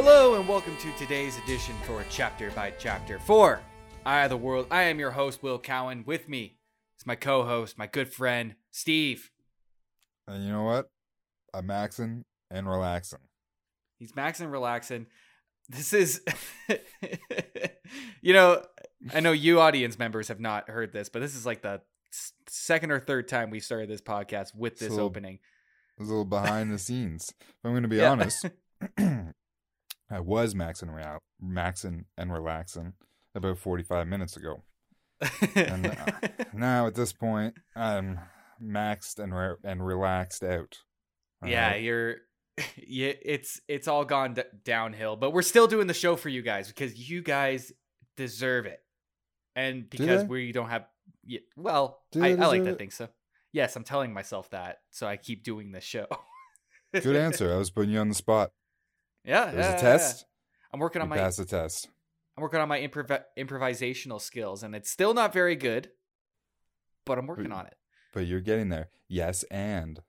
Hello and welcome to today's edition for Chapter by Chapter 4. Eye of the World. I am your host, Will Cowan. With me is my co host, my good friend, Steve. And you know what? I'm maxing and relaxing. He's maxing, relaxing. This is, you know, I know you audience members have not heard this, but this is like the second or third time we started this podcast with this So- opening. It was a little behind the scenes. If I'm going to be Yeah. honest, I was maxing, rea- maxing and relaxing about 45 minutes ago. And, uh, Now at this point, I'm maxed and re- and relaxed out. All yeah, right? you're. Yeah, it's it's all gone d- downhill, but we're still doing the show for you guys because you guys deserve it, and because we don't have. Yeah, well, Do I, I like to think so. Yes, I'm telling myself that, so I keep doing this show. Good answer. I was putting you on the spot. Yeah, It was yeah, a test. yeah. I'm working You on my passed the test. I'm working on my improv- improvisational skills, and it's still not very good, but I'm working on it. But you're getting there. Yes, and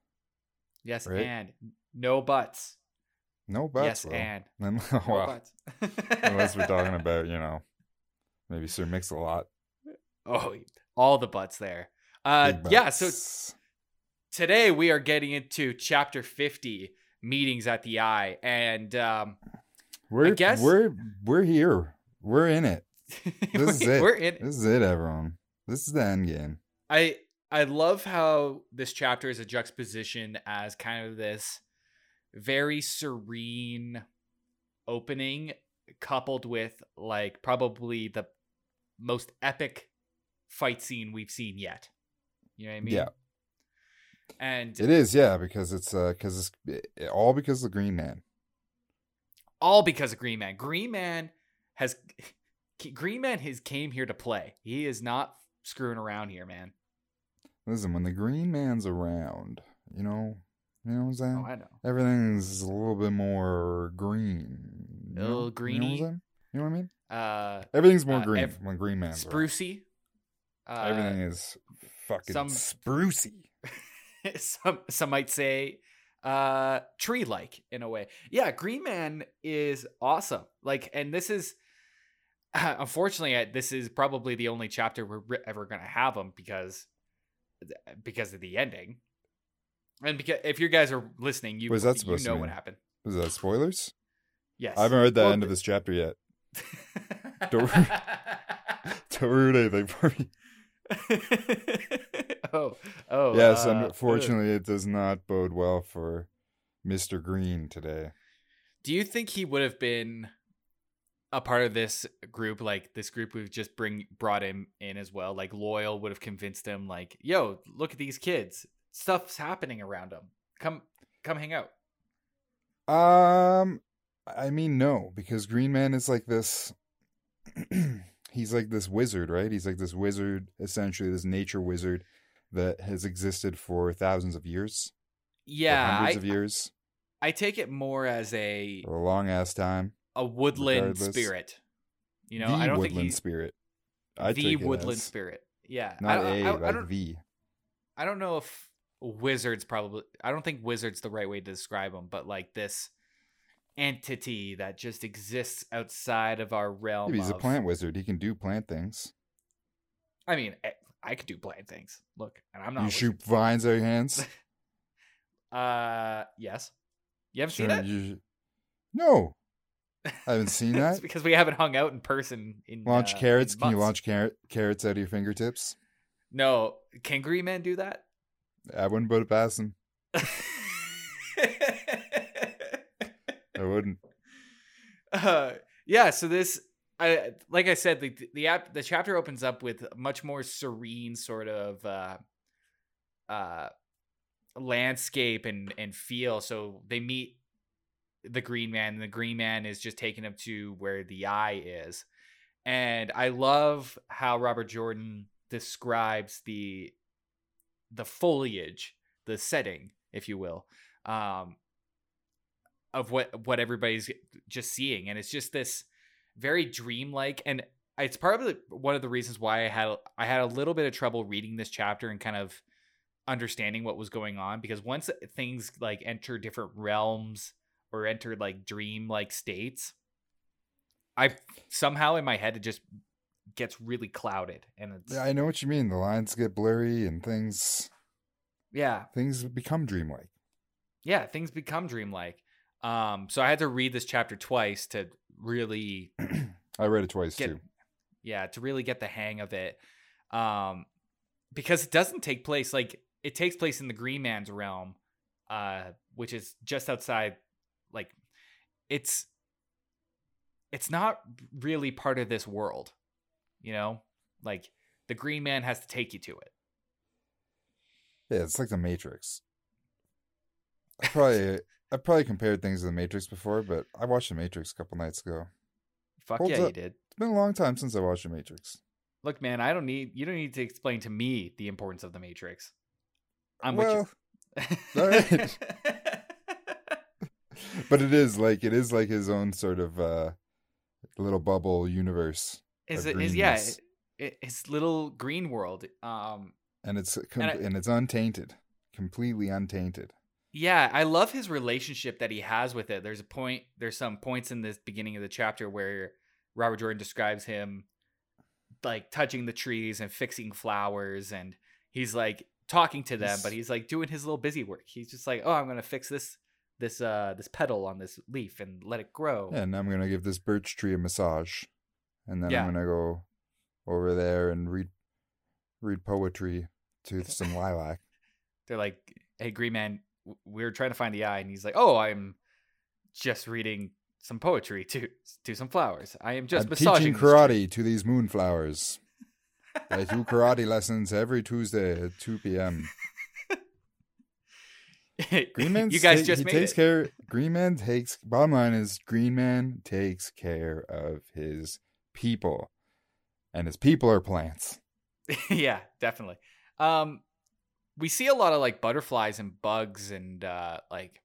Yes, Right. and no buts. no buts. yes, and Then- no well, buts. unless we're talking about you know maybe Sir Mix a lot. Oh, all the butts there. Uh, yeah. So today we are getting into chapter 50 meetings at the eye and um we're guess- we're we're here. We're in it. This is we're, it. we're in This is it, everyone. This is the end game. i i love how this chapter is a juxtaposition as kind of this very serene opening coupled with like probably the most epic fight scene we've seen yet you know what i mean Yeah. And It is, yeah, because it's uh because it's it, all because of the Green Man. all because of Green Man. Green Man has Green Man has came here to play. He is not screwing around here, man. Listen, when the Green Man's around, you know, you know what I'm saying? Oh, I know. Everything's a little bit more green. You A little know? You know what, I'm greeny. saying? You know what I mean? Uh, Everything's more Uh, green ev- when Green Man's around. sprucey. Uh, Everything is fucking some- sprucey. some some might say uh tree like in a way yeah green man is awesome like and this is unfortunately I- this is probably the only chapter we're ever gonna have him because because of the ending and because if you guys are listening you, What is that you supposed to know what happened was that spoilers? yes I haven't read the Well, end of this chapter yet. Don't- Don't ruin anything for me. oh oh yes, uh, unfortunately, it does not bode well for Mr. Green today. Do you think he would have been a part of this group, like this group we've just bring brought him in as well? Like Loial would have convinced him, like, "Yo, look at these kids. Stuff's happening around them. Come, come hang out." Um, I mean, no, because Green Man is like this. he's like this wizard, right? He's like this wizard, essentially this nature wizard that has existed for thousands of years, Yeah, hundreds I, of years, I take it more as a a long ass time. a woodland regardless. spirit. You know, the I don't woodland think he's spirit. I the woodland as. spirit. Yeah, Not I, a I, I, like the. I don't know if wizard's probably I don't think wizard's the right way to describe them, but like this entity that just exists outside of our realm. Maybe he's a plant wizard. He can do plant things. I mean, I, could do blind things. Look, and I'm not. You shoot vines out of your hands. Uh, yes. You haven't Sure, seen that? you- No, I haven't seen it's that. because we haven't hung out in person in Launch uh, in carrots. Can you launch carrot carrots out of your fingertips? No, can Green Man do that? I wouldn't put it past him. I wouldn't. uh, yeah so this i like i said the the app the chapter opens up with a much more serene sort of uh uh landscape and and feel. So they meet the green man and the green man is just taking him to where the eye is. And i love how robert jordan describes the the foliage the setting if you will um of what what everybody's just seeing. And it's just this very dreamlike and it's probably one of the reasons why I had I had a little bit of trouble reading this chapter and kind of understanding what was going on because once things like enter different realms or enter like dream like states, I somehow in my head it just gets really clouded and it's Yeah, I know what you mean. The lines get blurry and things yeah things become dreamlike. yeah things become dreamlike. Um, so I had to read this chapter twice to really I read it twice Get- too. yeah to really get the hang of it um because it doesn't take place like it takes place in the green man's realm uh which is just outside like it's it's not really part of this world you know like the green man has to take you to it Yeah, it's like the Matrix. Probably I probably compared things to the Matrix before, but I watched the Matrix a couple nights ago. fuck Holds yeah you did It's been a long time since I watched the Matrix. look man i don't need you don't need to explain to me the importance of the matrix i'm well, with you all right. but it is like it is like his own sort of uh little bubble universe, is it is yeah greenness. it, it's little green world um and it's com- And and, it's untainted, completely untainted. Yeah, I love his relationship that he has with it. There's a point, there's some points in this beginning of the chapter where Robert Jordan describes him like touching the trees and fixing flowers, and he's like talking to them, but he's like doing his little busy work. He's just like, oh, I'm gonna fix this this uh this petal on this leaf and let it grow. And I'm gonna give this birch tree a massage, and then Yeah. I'm gonna go over there and read read poetry to some lilac. They're like, hey, Green Man, we're trying to find the eye, and he's like, oh, I'm just reading some poetry to to some flowers. I am just I'm massaging teaching this tree." karate to these moonflowers. I do karate lessons every Tuesday at 2 p.m. Green Man, you guys ta- just he takes it. care. Green Man takes. Bottom line is, Green Man takes care of his people, and his people are plants. yeah, definitely. Um, we see a lot of like butterflies and bugs and uh, like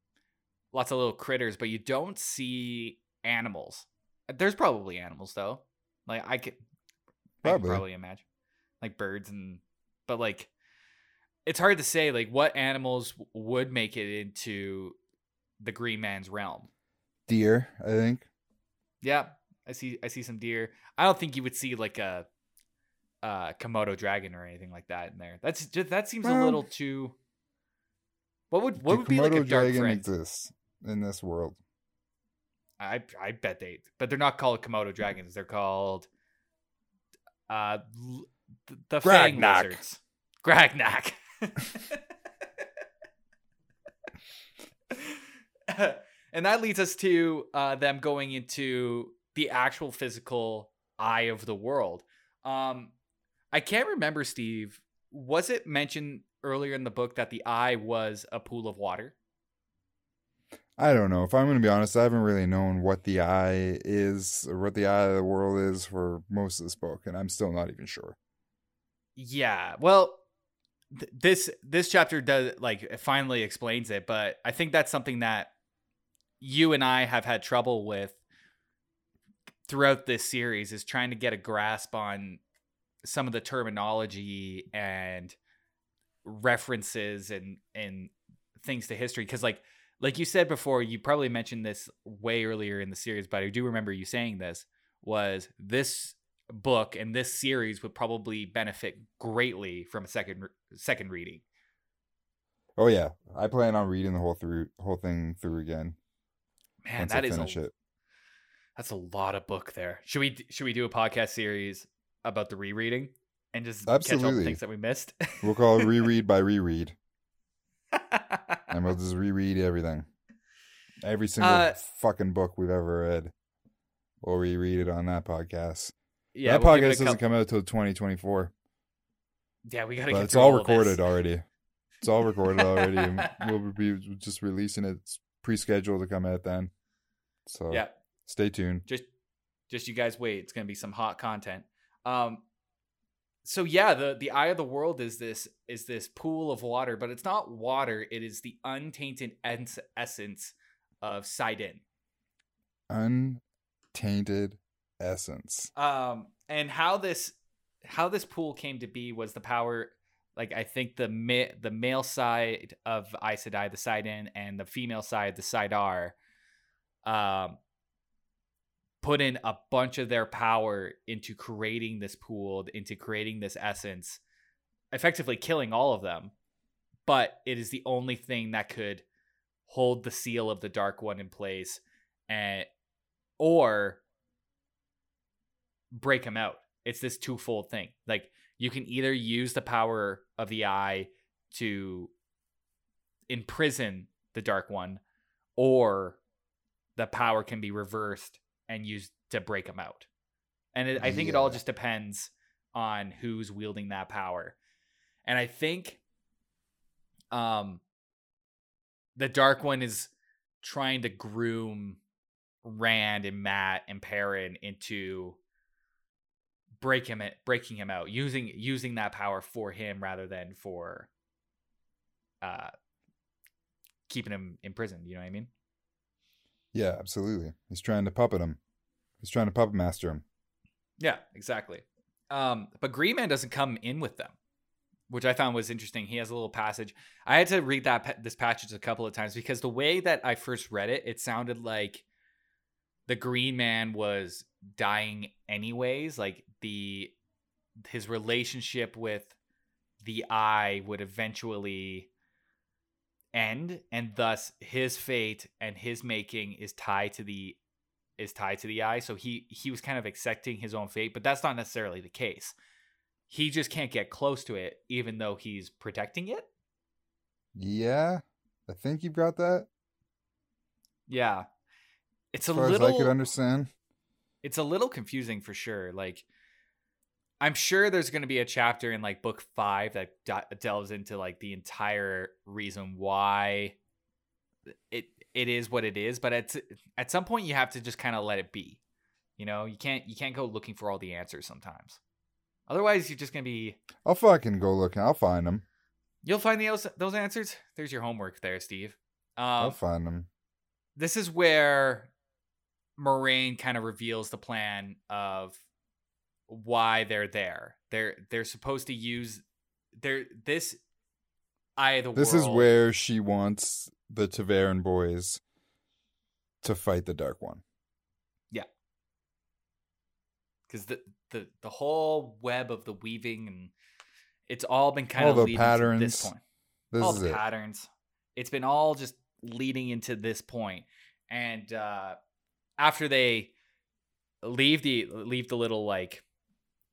lots of little critters, but you don't see animals. There's probably animals though. Like I could, I could Probably. probably imagine like birds and, but like it's hard to say like what animals would make it into the Green Man's realm. Deer, I think. Yeah, I see. I see some deer. I don't think you would see like a, uh Komodo dragon or anything like that in there. That's just that seems a little too. What would what the would be like a Komodo dark dragon exists in this world. I I bet they, but they're not called Komodo dragons. They're called uh the fang Gragnak. lizards. Gragnak. and that leads us to uh, them going into the actual physical eye of the world. Um, I can't remember, Steve. Was it mentioned earlier in the book that the eye was a pool of water? I don't know. If I'm going to be honest, I haven't really known what the eye is or what the eye of the world is for most of this book, and I'm still not even sure. Yeah. Well, th- this this chapter does like finally explains it, but I think that's something that you and I have had trouble with throughout this series is trying to get a grasp on some of the terminology and references and and things to history because like like you said before you probably mentioned this way earlier in the series but i do remember you saying this was this book and this series would probably benefit greatly from a second second reading. Oh yeah, I plan on reading the whole through whole thing through again man that I is a, it. that's a lot of book there. Should we should we do a podcast series about the rereading and just catch all the things that we missed We'll call it reread by reread, and we'll just reread everything, every single Uh, fucking book we've ever read. We'll reread it on that podcast. yeah that we'll give it a podcast doesn't couple- come out till 2024, yeah we gotta but get it's all recorded already. It's all recorded already, we'll be just releasing it. It's pre-scheduled to come out then. So yeah stay tuned. just just you guys wait it's gonna be some hot content um so yeah the the eye of the world is this is this pool of water but it's not water it is the untainted ens- essence of saidin Untainted essence. um and how this how this pool came to be was the power like i think the ma- the male side of Aes Sedai, the saidin and the female side the saidar um, put in a bunch of their power into creating this pool, into creating this essence, effectively killing all of them. But it is the only thing that could hold the seal of the Dark One in place, and or break him out. It's this twofold thing. Like you can either use the power of the eye to imprison the Dark One, or the power can be reversed and use to break him out. And it, I think it all just depends on who's wielding that power. And I think um the Dark One is trying to groom Rand and Mat and Perrin into break him breaking him out using using that power for him rather than for uh keeping him in prison you know what i mean Yeah, absolutely. He's trying to puppet him. He's trying to puppet master him. yeah exactly um but green man doesn't come in with them which i found was interesting he has a little passage i had to read that this passage a couple of times because the way that i first read it it sounded like the green man was dying anyways like the his relationship with the eye would eventually end and thus his fate and his making is tied to the is tied to the eye so he he was kind of accepting his own fate but that's not necessarily the case he just can't get close to it even though he's protecting it Yeah, I think you've got that. yeah it's a As far little I could understand. it's a little confusing for sure. Like, I'm sure there's going to be a chapter in like book five that de- delves into like the entire reason why it it is what it is. But at at some point, you have to just kind of let it be. You know, you can't you can't go looking for all the answers sometimes. Otherwise, you're just gonna be. I'll fucking go looking. I'll find them. You'll find the those answers. There's your homework there, Steve. I'll Um, find them. this is where Moiraine kind of reveals the plan of why they're there. They're they're supposed to use they're this eye the This world. is where she wants the ta'veren boys to fight the Dark One. Yeah, because the, the the whole web of the weaving and it's all been kind All of the leading to patterns. this point. This all is the it. patterns. It's been all just leading into this point. And uh after they leave the leave the little like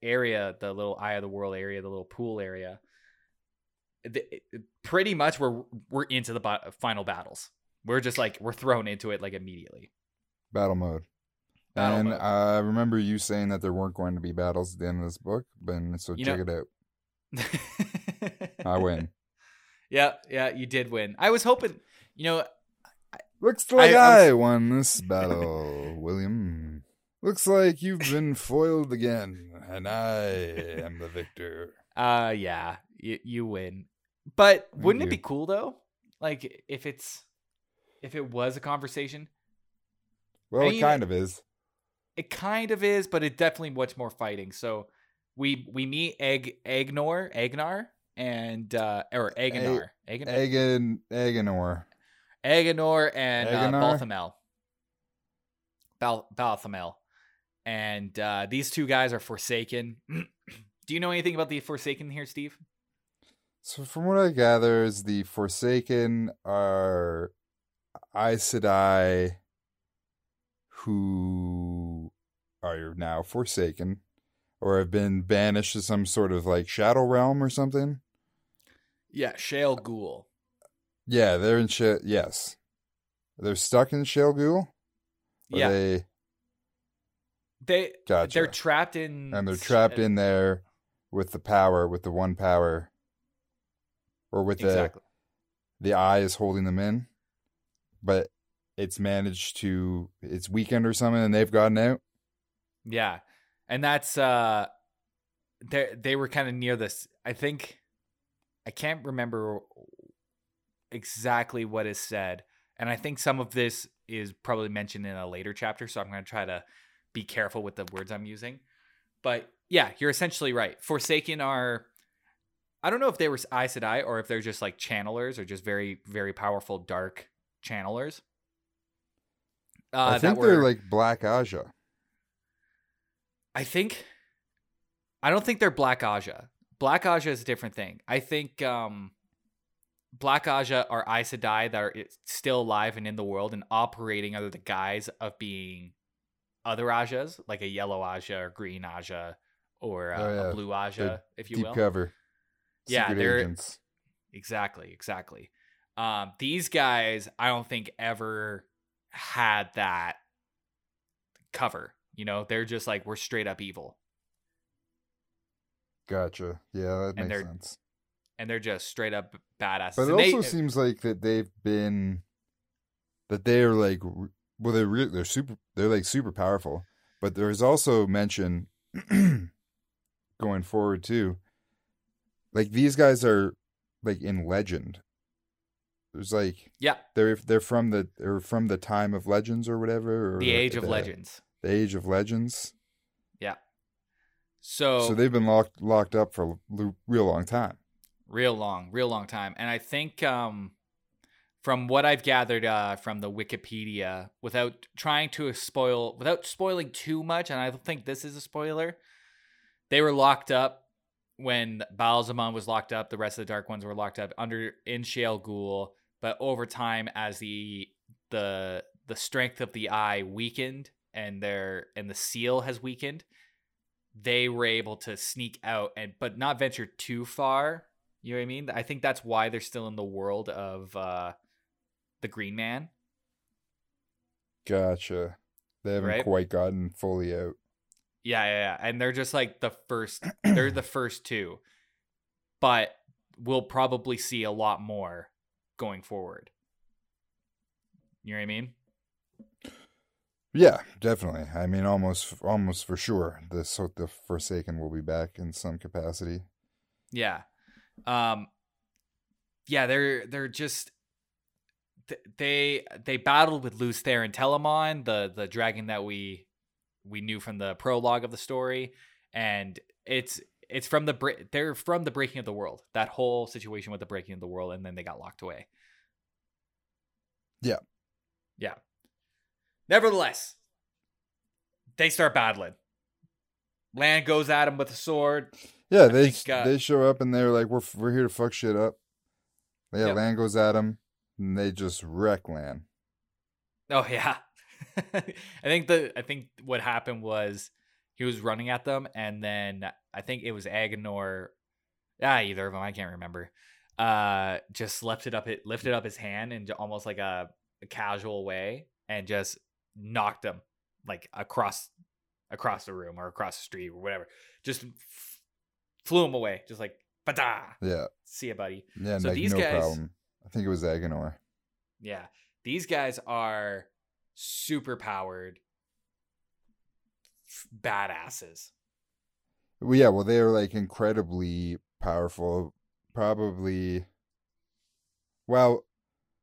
area, the little eye of the world area, the little pool area, the, pretty much we're we're into the bo- final battles. We're just like we're thrown into it like immediately. Battle mode. Battle and mode. I remember you saying that there weren't going to be battles at the end of this book, but so You check know- it out. I win. Yeah, yeah, you did win. I was hoping, you know, Looks like I I, was- won this battle, William. Looks like you've been foiled again, and I am the victor. Uh yeah, you you win. But Thank wouldn't it be cool though? Like if it's if it was a conversation, Well, I it kind of is. it kind of is, but it definitely much more fighting. So we we meet Egg Agnar, and uh or Agonar, Agon- Agan, Aganor. Agonor and uh, Balthamel. Bal- Balthamel. And uh, these two guys are Forsaken. Do you know anything about the Forsaken here, Steve? So, from what I gather, is the Forsaken are Aes Sedai who are now Forsaken or have been banished to some sort of like shadow realm or something. Yeah, Shayol Ghul. Yeah, they're in Sh- yes. They're stuck in Shayol Ghul? Yeah, They, they gotcha. they're trapped in and they're trapped in there with the power, with the one power. Or with the exactly. the eye is holding them in, but it's managed to it's weakened or something, and they've gotten out. Yeah, and that's uh, they they were kind of near this. I think I can't remember exactly what is said, and I think some of this is probably mentioned in a later chapter. So I'm going to try to be careful with the words I'm using. But yeah, you're essentially right. Forsaken are. I don't know if they were Aes Sedai or if they're just like channelers or just very, very powerful dark channelers. Uh, I think were, they're like Black Ajah. I think. I don't think they're Black Ajah. Black Ajah is a different thing. I think um, Black Ajah are Aes Sedai that are still alive and in the world and operating under the guise of being other Ajahs, like a yellow Ajah or green Ajah or uh, Oh, yeah. a blue Ajah, if you Deep will. cover. Yeah, they're- agents. Exactly, exactly. Um, these guys, I don't think ever had that cover. You know, they're just like we're straight up evil, Gotcha. Yeah, that And makes they're- sense. and they're just straight up badass. But it And they- also seems like that they've been that they're like well they're re- they're super they're like super powerful. But there's also mention going forward too. Like these guys are like in legend. There's like yeah, they're they're from the they're from the time of legends or whatever or the Age of the- Legends. The age of legends. Yeah. So, So they've been locked locked up for a l- real long time. real long, real long time, and I think um, from what I've gathered uh, from the Wikipedia, without trying to spoil, without spoiling too much, and I don't think this is a spoiler, they were locked up when Ba'alzamon was locked up. The rest of the Dark Ones were locked up under in Shayol Ghul, but over time, as the the the strength of the eye weakened and their and the seal has weakened, they were able to sneak out and but not venture too far. You know what I mean? I think that's why they're still in the world of uh the Green Man. Gotcha. They haven't Right. quite gotten fully out. Yeah, yeah, yeah. And they're just like the first they're the first two. But we'll probably see a lot more going forward. You know what I mean? Yeah, definitely. I mean, almost, almost for sure. The so the Forsaken will be back in some capacity. Yeah. Um yeah, they're they're just th- they they battled with Lews Therin Telamon, the the dragon that we we knew from the prologue of the story, and it's it's from the bre- they're from the breaking of the world. That whole situation with the breaking of the world, and then they got locked away. Yeah. Yeah. Nevertheless, they start battling. Lan goes at him with a sword. Yeah, they think, uh, they show up and they're like, "We're we're here to fuck shit up." Yeah, Yep. Lan goes at them, and they just wreck Lan. Oh yeah. I think the I think what happened was he was running at them and then I think it was Agnor ah either of them I can't remember. Uh just lifted up it lifted up his hand in almost like a, a casual way and just knocked him like across across the room or across the street or whatever. Just f- flew him away just like bada. Yeah, See ya buddy. yeah, So like these no guys- problem. I think it was Aginor. Yeah. These guys are super powered f- badasses. Well, yeah, well, they are like incredibly powerful. Probably, well,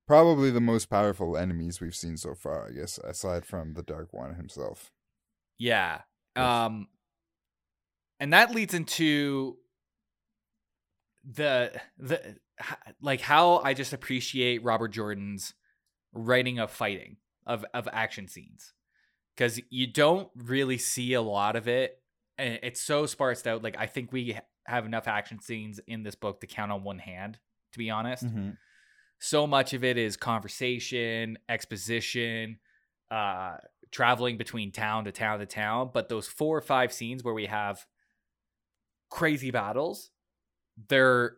probably the most powerful enemies we've seen so far. I guess aside from the Dark One himself. Yeah. Um and that leads into the the like how I just appreciate Robert Jordan's writing of fighting of of action scenes cuz you don't really see a lot of it and it's so sparsed out like I think we have enough action scenes in this book to count on one hand to be honest so much of it is conversation, exposition, uh, traveling between town to town to town. But those four or five scenes where we have crazy battles, they're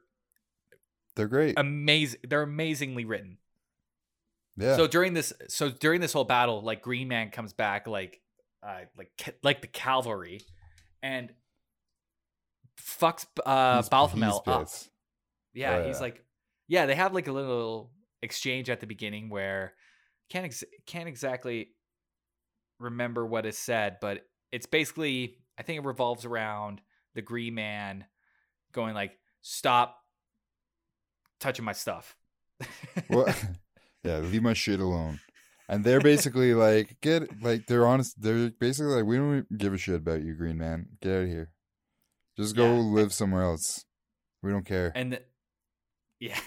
They're great. amazing. They're amazingly written. yeah. So during this, so during this whole battle, like Green Man comes back, like, uh, like like the cavalry, and fucks uh He's- Balthamel he's up. Yeah, Oh, he's yeah. like, yeah, they have like a little exchange at the beginning where can't ex- can't exactly remember what is said, but it's basically I think it revolves around the Green Man going like, "Stop touching my stuff." Well, yeah, leave my shit alone. And they're basically like, get like they're honest. They're basically like, we don't give a shit about you, Green Man. Get out of here. Just go Yeah. live somewhere else. We don't care. and th- yeah,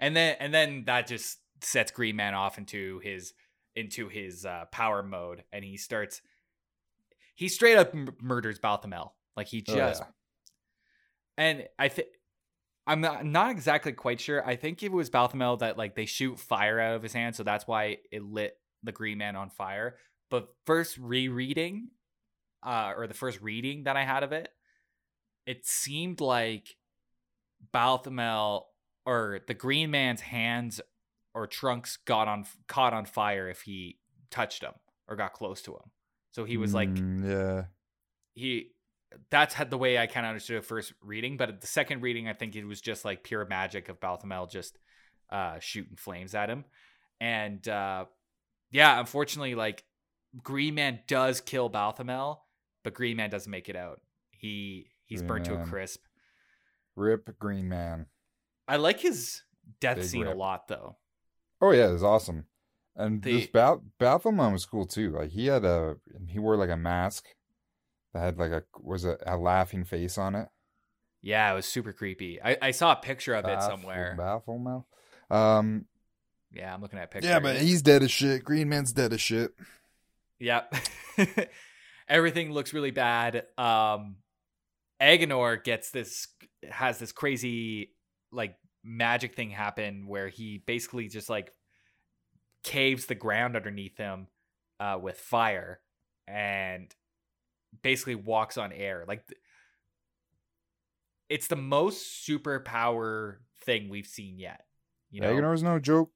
and then and then that just sets Green Man off into his into his uh, power mode, and he starts. He straight up m- murders Balthamel. Like he Oh, just yeah. and I think I'm not not exactly quite sure. I think if it was Balthamel that like they shoot fire out of his hand, so that's why it lit the Green Man on fire. But first rereading, uh, or the first reading that I had of it, it seemed like Balthamel or the Green Man's hands or trunks got on caught on fire if he touched him or got close to him. So he was like Mm, yeah. he that's had the way I kind of understood it first reading, but at the second reading, I think it was just like pure magic of Balthamel just uh shooting flames at him. And uh yeah, unfortunately, like Green Man does kill Balthamel, but Green Man doesn't make it out. He he's Green burnt to a crisp. Rip Green Man. I like his death Big scene a lot though. Oh yeah, it was awesome. And The- this Ba- Baphomet was cool too. Like he had a he wore like a mask that had like a was a, a laughing face on it. Yeah, it was super creepy. I, I saw a picture of it Baff- somewhere. Baphomet. Um Yeah, I'm looking at pictures. yeah, but he's dead as shit. Green Man's dead as shit. Yep. Everything looks really bad. Um Aginor gets this has this crazy like magic thing happen where he basically just like caves the ground underneath him uh with fire and basically walks on air. Like it's the most superpower thing we've seen yet. You know, Aginor's no joke.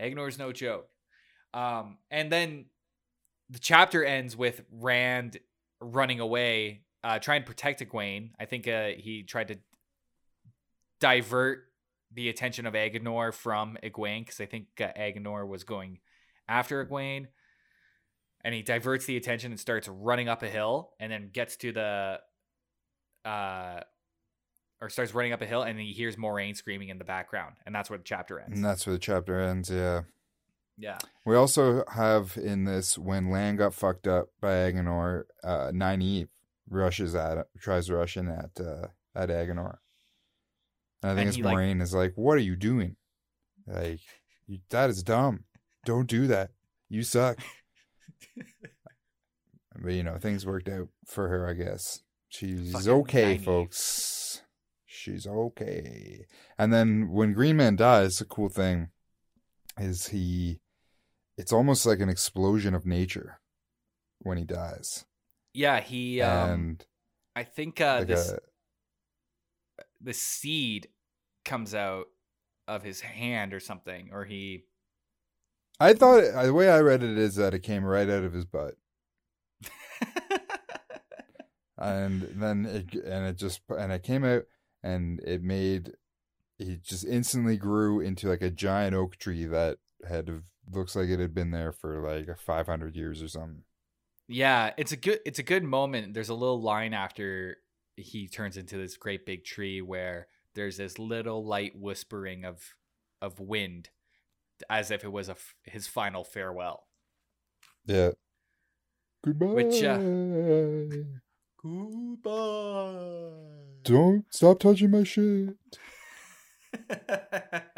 Agnor's no joke. Um, and then the chapter ends with Rand running away, uh, trying to protect Egwene. I think uh, he tried to divert the attention of Aginor from Egwene because I think uh, Aginor was going after Egwene. And he diverts the attention and starts running up a hill and then gets to the uh or starts running up a hill and he hears Moiraine screaming in the background and that's where the chapter ends. And that's where the chapter ends, yeah. Yeah. We also have in this when Lan got fucked up by Aginor, uh Nynaeve rushes at tries to rush in at uh at Aginor. And I think And it's he, like- Moiraine is like, What are you doing? Like that is dumb. Don't do that. You suck. but you know, things worked out for her, I guess. She's Fucking okay, Nynaeve. folks. She's okay. And then when Green Man dies, the cool thing is he it's almost like an explosion of nature when he dies. Yeah, he um and I think uh like this a the seed comes out of his hand or something or he I thought the way I read it is that it came right out of his butt. and then it and it just and it came out and it made he just instantly grew into like a giant oak tree that had looks like it had been there for like 500 years or something Yeah, it's a good it's a good moment. There's a little line after he turns into this great big tree where there's this little light whispering of of wind as if it was a f- his final farewell. yeah goodbye Which, uh, Goodbye. don't stop touching my shit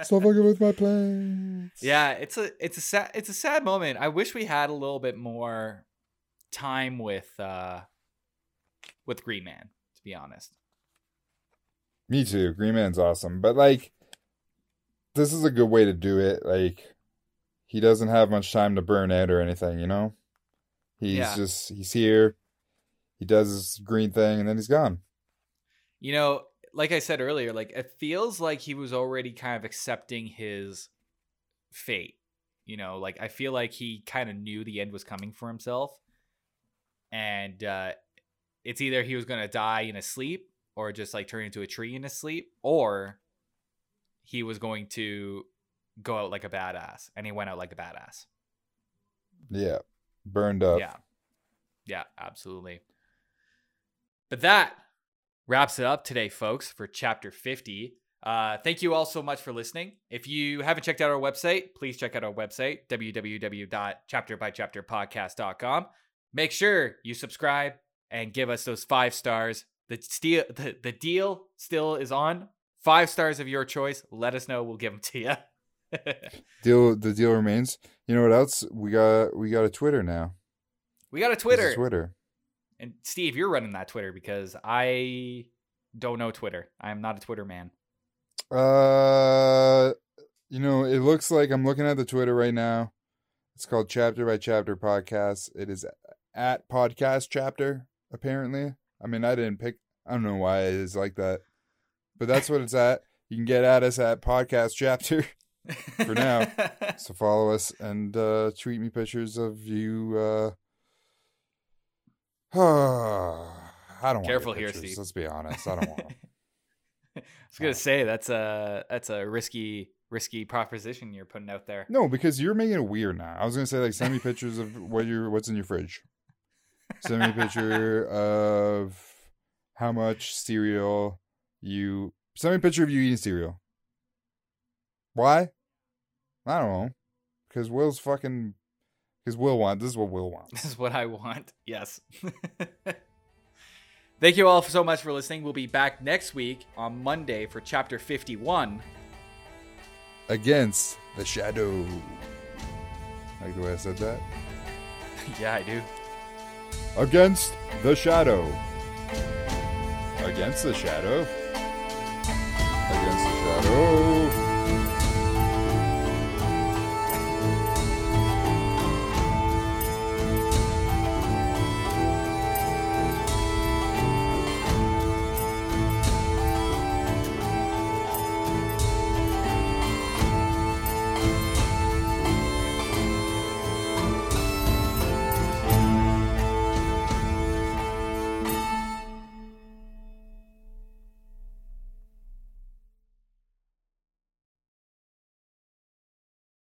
stop fucking with my plants Yeah, it's a it's a sad it's a sad moment. I wish we had a little bit more time with uh with Green Man, to be honest. Me too. Green Man's awesome. But like this is a good way to do it. Like he doesn't have much time to burn out or anything, you know? He's Yeah. just he's here. He does his green thing and then he's gone. You know, like I said earlier, like it feels like he was already kind of accepting his fate. You know, like I feel like he kind of knew the end was coming for himself. And uh it's either he was going to die in a sleep or just like turn into a tree in a sleep or he was going to go out like a badass and he went out like a badass. Yeah. Burned up. Yeah. Yeah, absolutely. But that wraps it up today, folks, for chapter 50. Uh, thank you all so much for listening. If you haven't checked out our website, please check out our website, www.chapterbychapterpodcast.com. Make sure you subscribe and give us those five stars. The, steal, the, the deal still is on. Five stars of your choice. Let us know. We'll give them to you. deal the deal remains. You know what else? We got we got a Twitter now. we got a Twitter. a Twitter. And Steve, you're running that Twitter because I don't know Twitter. I am not a Twitter man. Uh, you know, it looks like I'm looking at the Twitter right now. It's called Chapter by Chapter Podcast. It is at Podcast Chapter. Apparently, I mean, I didn't pick. I don't know why it is like that, but that's what it's at. You can get at us at Podcast Chapter. For now. So follow us and uh, tweet me pictures of you. Uh, I don't want Careful here, pictures, Steve. Let's be honest. I don't want. 'em. I was gonna say that's a that's a risky risky proposition you're putting out there. No, because you're making it weird now. I was gonna say like send me pictures of what your what's in your fridge. Send me a picture of how much cereal you send me a picture of you eating cereal. Why? I don't know. Because Will's fucking because Will wants. this is what Will wants. This is what I want. Yes. Thank you all so much for listening. We'll be back next week on Monday for chapter 51. Against the shadow. Like the way I said that? yeah, I do. Against the shadow. Against the shadow. Against the shadow.